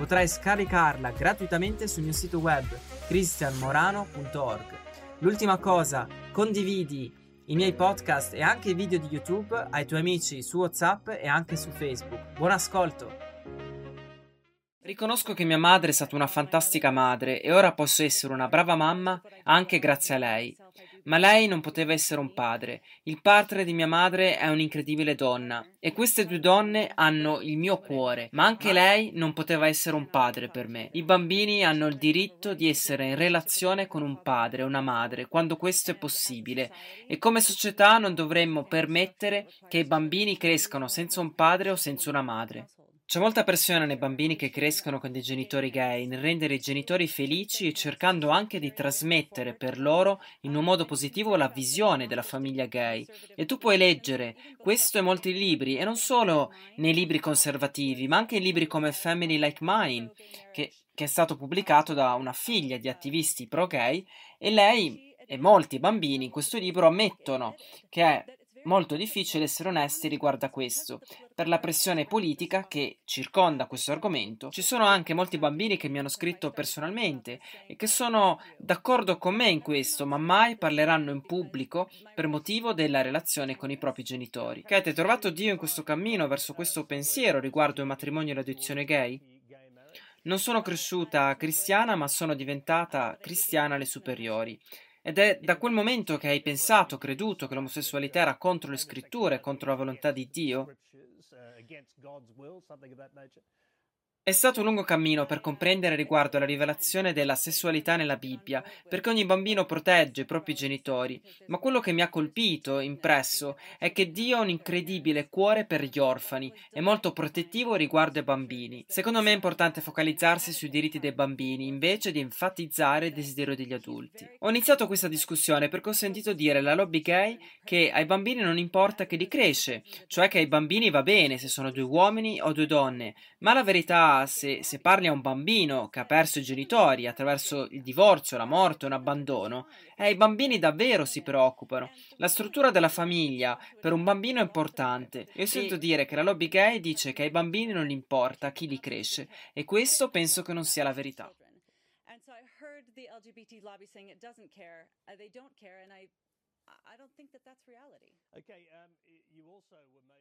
Potrai scaricarla gratuitamente sul mio sito web cristianmorano.org. L'ultima cosa, condividi i miei podcast e anche i video di YouTube ai tuoi amici su WhatsApp e anche su Facebook. Buon ascolto! Riconosco che mia madre è stata una fantastica madre e ora posso essere una brava mamma anche grazie a lei. Ma lei non poteva essere un padre. Il padre di mia madre è un'incredibile donna e queste due donne hanno il mio cuore, ma anche lei non poteva essere un padre per me. I bambini hanno il diritto di essere in relazione con un padre una madre quando questo è possibile e come società non dovremmo permettere che i bambini crescano senza un padre o senza una madre. C'è molta pressione nei bambini che crescono con dei genitori gay nel rendere i genitori felici e cercando anche di trasmettere per loro in un modo positivo la visione della famiglia gay. E tu puoi leggere questo e molti libri, e non solo nei libri conservativi, ma anche in libri come Family Like Mine, che, che è stato pubblicato da una figlia di attivisti pro-gay, e lei e molti bambini in questo libro ammettono che molto difficile essere onesti riguardo a questo. Per la pressione politica che circonda questo argomento, ci sono anche molti bambini che mi hanno scritto personalmente e che sono d'accordo con me in questo, ma mai parleranno in pubblico per motivo della relazione con i propri genitori. Che avete trovato Dio in questo cammino verso questo pensiero riguardo il matrimonio e l'adozione gay? Non sono cresciuta cristiana, ma sono diventata cristiana alle superiori. Ed è da quel momento che hai pensato, creduto che l'omosessualità era contro le scritture, contro la volontà di Dio? È stato un lungo cammino per comprendere riguardo alla rivelazione della sessualità nella Bibbia, perché ogni bambino protegge i propri genitori, ma quello che mi ha colpito, impresso, è che Dio ha un incredibile cuore per gli orfani e molto protettivo riguardo ai bambini. Secondo me è importante focalizzarsi sui diritti dei bambini invece di enfatizzare il desiderio degli adulti. Ho iniziato questa discussione perché ho sentito dire alla lobby gay che ai bambini non importa che li cresce, cioè che ai bambini va bene se sono due uomini o due donne, ma la verità se, se, parli a un bambino che ha perso i genitori attraverso il divorzio, la morte, un abbandono, eh, i bambini davvero si preoccupano. La struttura della famiglia per un bambino è importante. Io sento dire che la lobby gay dice che ai bambini non importa chi li cresce e questo penso che non sia la verità. Reality. Okay, um, you also were made